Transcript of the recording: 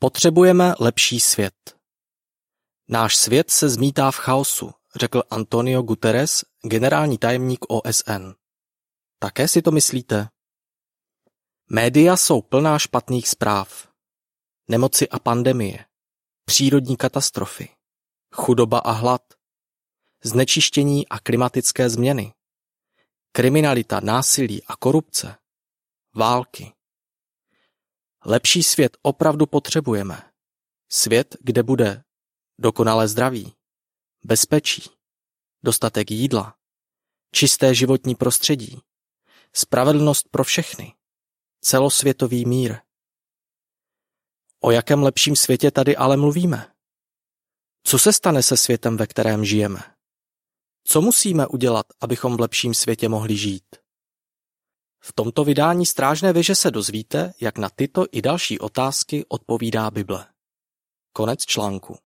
Potřebujeme lepší svět. Náš svět se zmítá v chaosu, řekl Antonio Guterres, generální tajemník OSN. Také si to myslíte? Média jsou plná špatných zpráv. Nemoci a pandemie, přírodní katastrofy, chudoba a hlad, znečištění a klimatické změny, kriminalita, násilí a korupce, války. Lepší svět opravdu potřebujeme. Svět, kde bude dokonale zdraví, bezpečí, dostatek jídla, čisté životní prostředí, spravedlnost pro všechny, celosvětový mír. O jakém lepším světě tady ale mluvíme? Co se stane se světem, ve kterém žijeme? Co musíme udělat, abychom v lepším světě mohli žít? V tomto vydání Strážné věže se dozvíte, jak na tyto i další otázky odpovídá Bible. Konec článku.